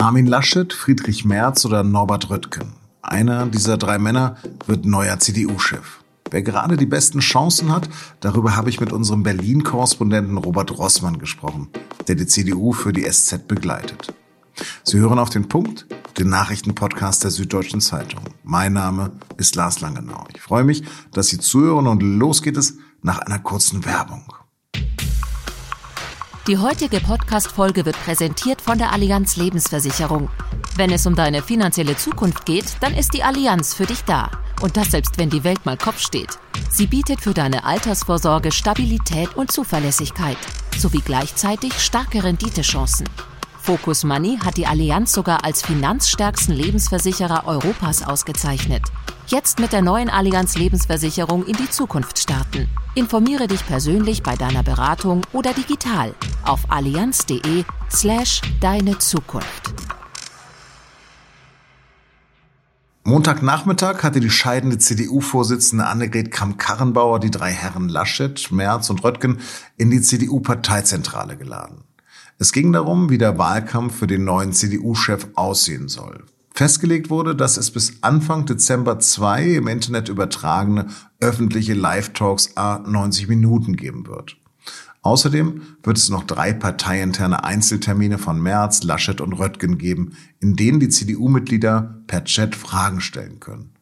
Armin Laschet, Friedrich Merz oder Norbert Röttgen. Einer dieser drei Männer wird neuer CDU-Chef. Wer gerade die besten Chancen hat, darüber habe ich mit unserem Berlin-Korrespondenten Robert Rossmann gesprochen, der die CDU für die SZ begleitet. Sie hören auf den Punkt, den Nachrichtenpodcast der Süddeutschen Zeitung. Mein Name ist Lars Langenau. Ich freue mich, dass Sie zuhören und los geht es nach einer kurzen Werbung. Die heutige Podcast-Folge wird präsentiert von der Allianz Lebensversicherung. Wenn es um deine finanzielle Zukunft geht, dann ist die Allianz für dich da. Und das selbst, wenn die Welt mal Kopf steht. Sie bietet für deine Altersvorsorge Stabilität und Zuverlässigkeit sowie gleichzeitig starke Renditechancen. Focus Money hat die Allianz sogar als finanzstärksten Lebensversicherer Europas ausgezeichnet. Jetzt mit der neuen Allianz Lebensversicherung in die Zukunft starten. Informiere dich persönlich bei deiner Beratung oder digital auf allianz.de slash deine Zukunft. Montagnachmittag hatte die scheidende CDU-Vorsitzende Annegret Kramp-Karrenbauer die drei Herren Laschet, Merz und Röttgen in die CDU-Parteizentrale geladen. Es ging darum, wie der Wahlkampf für den neuen CDU-Chef aussehen soll. Festgelegt wurde, dass es bis Anfang Dezember zwei im Internet übertragene öffentliche Live-Talks a 90 Minuten geben wird. Außerdem wird es noch drei parteiinterne Einzeltermine von Merz, Laschet und Röttgen geben, in denen die CDU-Mitglieder per Chat Fragen stellen können.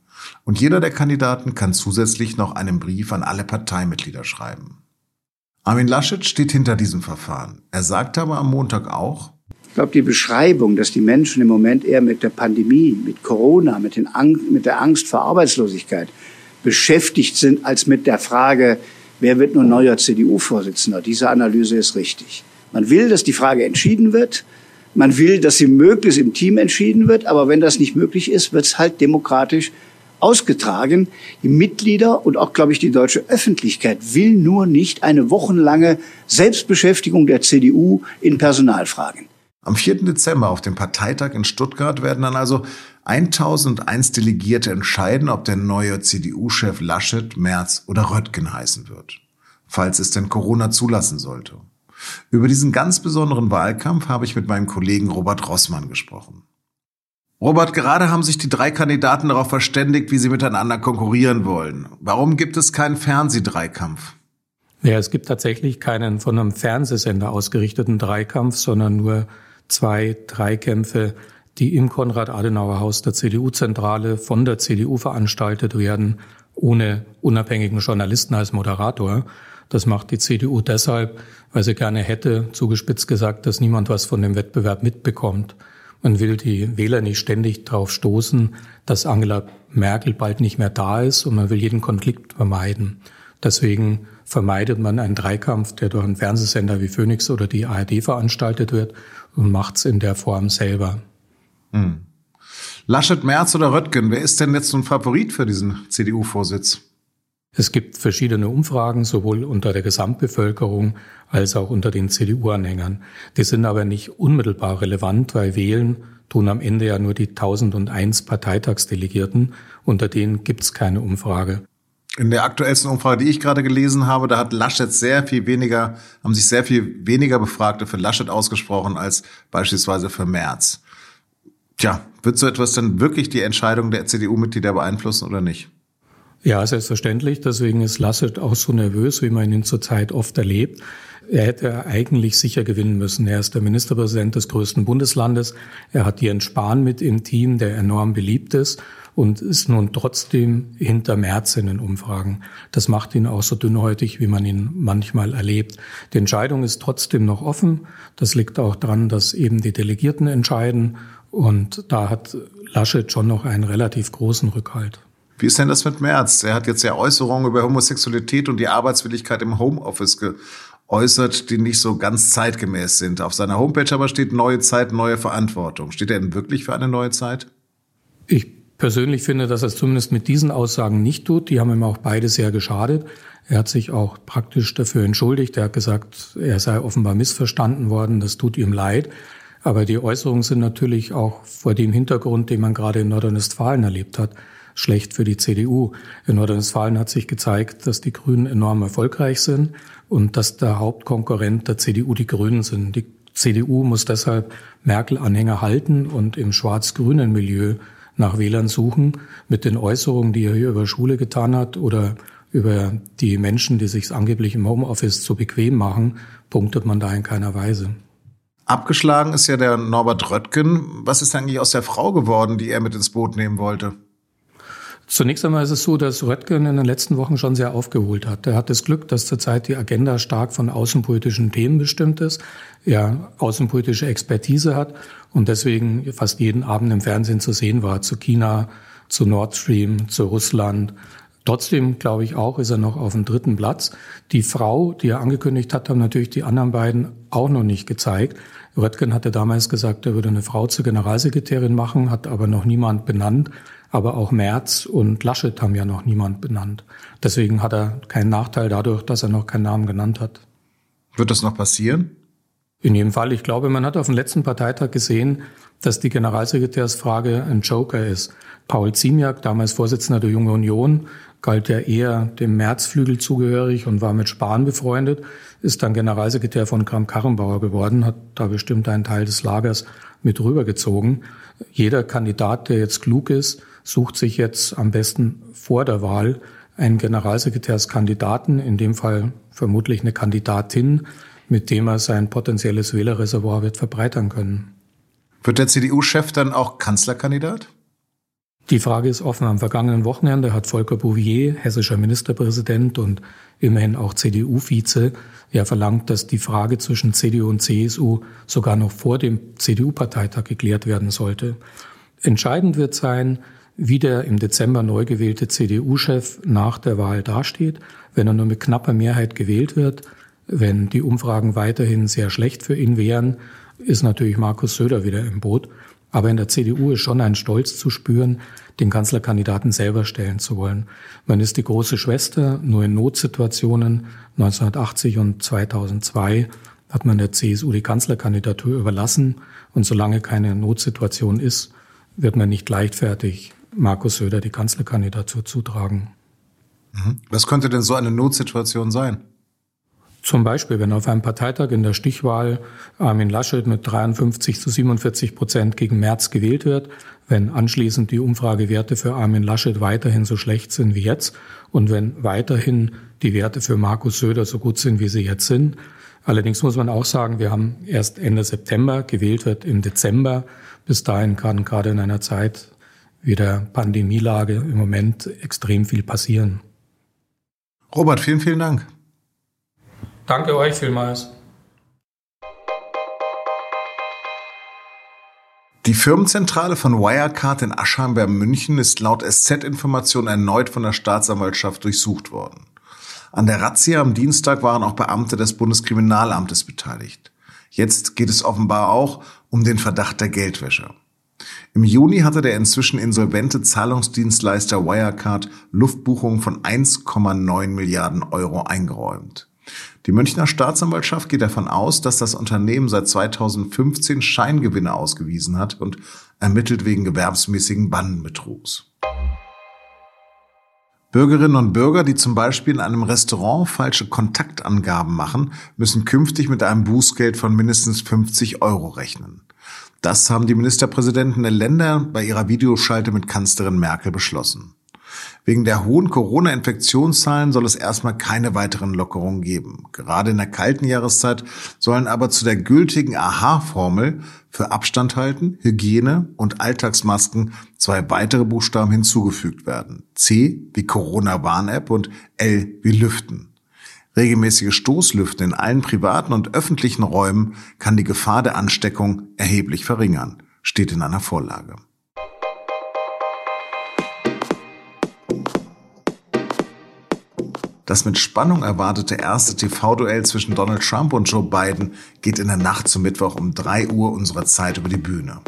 Und jeder der Kandidaten kann zusätzlich noch einen Brief an alle Parteimitglieder schreiben. Armin Laschet steht hinter diesem Verfahren. Er sagte aber am Montag auch, ich glaube, die Beschreibung, dass die Menschen im Moment eher mit der Pandemie, mit Corona, mit, den Ang mit der Angst vor Arbeitslosigkeit beschäftigt sind, als mit der Frage, wer wird nun neuer CDU-Vorsitzender. Diese Analyse ist richtig. Man will, dass die Frage entschieden wird. Man will, dass sie möglichst im Team entschieden wird. Aber wenn das nicht möglich ist, wird es halt demokratisch ausgetragen. Die Mitglieder und auch, glaube ich, die deutsche Öffentlichkeit will nur nicht eine wochenlange Selbstbeschäftigung der CDU in Personalfragen. Am 4. Dezember auf dem Parteitag in Stuttgart werden dann also 1001 Delegierte entscheiden, ob der neue CDU-Chef Laschet, Merz oder Röttgen heißen wird. Falls es denn Corona zulassen sollte. Über diesen ganz besonderen Wahlkampf habe ich mit meinem Kollegen Robert Rossmann gesprochen. Robert, gerade haben sich die drei Kandidaten darauf verständigt, wie sie miteinander konkurrieren wollen. Warum gibt es keinen Fernsehdreikampf? Ja, es gibt tatsächlich keinen von einem Fernsehsender ausgerichteten Dreikampf, sondern nur zwei Dreikämpfe, die im Konrad-Adenauer-Haus der CDU-Zentrale von der CDU veranstaltet werden, ohne unabhängigen Journalisten als Moderator. Das macht die CDU deshalb, weil sie gerne hätte, zugespitzt gesagt, dass niemand was von dem Wettbewerb mitbekommt. Man will die Wähler nicht ständig darauf stoßen, dass Angela Merkel bald nicht mehr da ist und man will jeden Konflikt vermeiden. Deswegen vermeidet man einen Dreikampf, der durch einen Fernsehsender wie Phoenix oder die ARD veranstaltet wird und macht's in der Form selber. Hm. Laschet, Merz oder Röttgen, wer ist denn jetzt so ein Favorit für diesen CDU-Vorsitz? Es gibt verschiedene Umfragen, sowohl unter der Gesamtbevölkerung als auch unter den CDU-Anhängern. Die sind aber nicht unmittelbar relevant, weil wählen tun am Ende ja nur die 1001 Parteitagsdelegierten, unter denen gibt's keine Umfrage. In der aktuellsten Umfrage, die ich gerade gelesen habe, da hat Laschet sehr viel weniger, haben sich sehr viel weniger Befragte für Laschet ausgesprochen als beispielsweise für Merz. Tja, wird so etwas denn wirklich die Entscheidung der CDU-Mitglieder beeinflussen oder nicht? Ja, selbstverständlich. Deswegen ist Laschet auch so nervös, wie man ihn zurzeit oft erlebt. Er hätte eigentlich sicher gewinnen müssen. Er ist der Ministerpräsident des größten Bundeslandes. Er hat Jens Spahn mit im Team, der enorm beliebt ist und ist nun trotzdem hinter Merz in den Umfragen. Das macht ihn auch so dünnhäutig, wie man ihn manchmal erlebt. Die Entscheidung ist trotzdem noch offen. Das liegt auch daran, dass eben die Delegierten entscheiden. Und da hat Laschet schon noch einen relativ großen Rückhalt. Wie ist denn das mit Merz? Er hat jetzt ja Äußerungen über Homosexualität und die Arbeitswilligkeit im Homeoffice geäußert, die nicht so ganz zeitgemäß sind. Auf seiner Homepage aber steht neue Zeit, neue Verantwortung. Steht er denn wirklich für eine neue Zeit? Ich persönlich finde, dass er es zumindest mit diesen Aussagen nicht tut. Die haben ihm auch beide sehr geschadet. Er hat sich auch praktisch dafür entschuldigt. Er hat gesagt, er sei offenbar missverstanden worden. Das tut ihm leid. Aber die Äußerungen sind natürlich auch vor dem Hintergrund, den man gerade in Nordrhein-Westfalen erlebt hat, schlecht für die CDU. In Nordrhein-Westfalen hat sich gezeigt, dass die Grünen enorm erfolgreich sind und dass der Hauptkonkurrent der CDU die Grünen sind. Die CDU muss deshalb Merkel-Anhänger halten und im schwarz-grünen Milieu nach Wählern suchen. Mit den Äußerungen, die er hier über Schule getan hat oder über die Menschen, die sich angeblich im Homeoffice zu bequem machen, punktet man da in keiner Weise. Abgeschlagen ist ja der Norbert Röttgen. Was ist eigentlich aus der Frau geworden, die er mit ins Boot nehmen wollte? Zunächst einmal ist es so, dass Röttgen in den letzten Wochen schon sehr aufgeholt hat. Er hat das Glück, dass zurzeit die Agenda stark von außenpolitischen Themen bestimmt ist, er außenpolitische Expertise hat und deswegen fast jeden Abend im Fernsehen zu sehen war, zu China, zu Nord Stream, zu Russland. Trotzdem glaube ich auch, ist er noch auf dem dritten Platz. Die Frau, die er angekündigt hat, haben natürlich die anderen beiden auch noch nicht gezeigt. Röttgen hatte damals gesagt, er würde eine Frau zur Generalsekretärin machen, hat aber noch niemand benannt. Aber auch Merz und Laschet haben ja noch niemand benannt. Deswegen hat er keinen Nachteil dadurch, dass er noch keinen Namen genannt hat. Wird das noch passieren? In jedem Fall. Ich glaube, man hat auf dem letzten Parteitag gesehen, dass die Generalsekretärsfrage ein Joker ist. Paul Ziemiak, damals Vorsitzender der Junge Union, galt ja eher dem Märzflügel zugehörig und war mit Spahn befreundet, ist dann Generalsekretär von Kram-Karrenbauer geworden, hat da bestimmt einen Teil des Lagers mit rübergezogen. Jeder Kandidat, der jetzt klug ist, sucht sich jetzt am besten vor der Wahl einen Generalsekretärskandidaten, in dem Fall vermutlich eine Kandidatin, mit dem er sein potenzielles Wählerreservoir wird verbreitern können. Wird der CDU-Chef dann auch Kanzlerkandidat? Die Frage ist offen. Am vergangenen Wochenende hat Volker Bouvier, hessischer Ministerpräsident und immerhin auch CDU-Vize, ja verlangt, dass die Frage zwischen CDU und CSU sogar noch vor dem CDU-Parteitag geklärt werden sollte. Entscheidend wird sein, wie der im Dezember neu gewählte CDU-Chef nach der Wahl dasteht. Wenn er nur mit knapper Mehrheit gewählt wird, wenn die Umfragen weiterhin sehr schlecht für ihn wären, ist natürlich Markus Söder wieder im Boot. Aber in der CDU ist schon ein Stolz zu spüren, den Kanzlerkandidaten selber stellen zu wollen. Man ist die große Schwester, nur in Notsituationen 1980 und 2002 hat man der CSU die Kanzlerkandidatur überlassen. Und solange keine Notsituation ist, wird man nicht leichtfertig Markus Söder die Kanzlerkandidatur zutragen. Mhm. Was könnte denn so eine Notsituation sein? Zum Beispiel, wenn auf einem Parteitag in der Stichwahl Armin Laschet mit 53 zu 47 Prozent gegen März gewählt wird, wenn anschließend die Umfragewerte für Armin Laschet weiterhin so schlecht sind wie jetzt und wenn weiterhin die Werte für Markus Söder so gut sind, wie sie jetzt sind. Allerdings muss man auch sagen, wir haben erst Ende September, gewählt wird im Dezember. Bis dahin kann gerade in einer Zeit wie der Pandemielage im Moment extrem viel passieren. Robert, vielen, vielen Dank. Danke euch vielmals. Die Firmenzentrale von Wirecard in Aschheim bei München ist laut SZ-Information erneut von der Staatsanwaltschaft durchsucht worden. An der Razzia am Dienstag waren auch Beamte des Bundeskriminalamtes beteiligt. Jetzt geht es offenbar auch um den Verdacht der Geldwäsche. Im Juni hatte der inzwischen insolvente Zahlungsdienstleister Wirecard Luftbuchungen von 1,9 Milliarden Euro eingeräumt. Die Münchner Staatsanwaltschaft geht davon aus, dass das Unternehmen seit 2015 Scheingewinne ausgewiesen hat und ermittelt wegen gewerbsmäßigen Bandenbetrugs. Bürgerinnen und Bürger, die zum Beispiel in einem Restaurant falsche Kontaktangaben machen, müssen künftig mit einem Bußgeld von mindestens 50 Euro rechnen. Das haben die Ministerpräsidenten der Länder bei ihrer Videoschalte mit Kanzlerin Merkel beschlossen. Wegen der hohen Corona-Infektionszahlen soll es erstmal keine weiteren Lockerungen geben. Gerade in der kalten Jahreszeit sollen aber zu der gültigen Aha-Formel für Abstand halten, Hygiene und Alltagsmasken zwei weitere Buchstaben hinzugefügt werden. C wie Corona-Warn-App und L wie Lüften. Regelmäßige Stoßlüften in allen privaten und öffentlichen Räumen kann die Gefahr der Ansteckung erheblich verringern, steht in einer Vorlage. Das mit Spannung erwartete erste TV-Duell zwischen Donald Trump und Joe Biden geht in der Nacht zum Mittwoch um 3 Uhr unserer Zeit über die Bühne.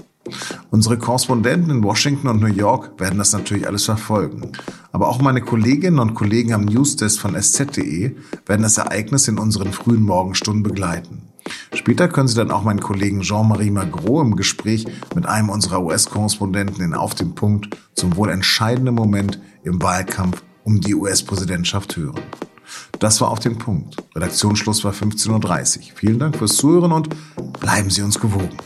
Unsere Korrespondenten in Washington und New York werden das natürlich alles verfolgen. Aber auch meine Kolleginnen und Kollegen am Newsdesk von sz.de werden das Ereignis in unseren frühen Morgenstunden begleiten. Später können Sie dann auch meinen Kollegen Jean-Marie Magro im Gespräch mit einem unserer US-Korrespondenten in Auf dem Punkt zum wohl entscheidenden Moment im Wahlkampf um die US-Präsidentschaft hören. Das war auf den Punkt. Redaktionsschluss war 15.30 Uhr. Vielen Dank fürs Zuhören und bleiben Sie uns gewogen.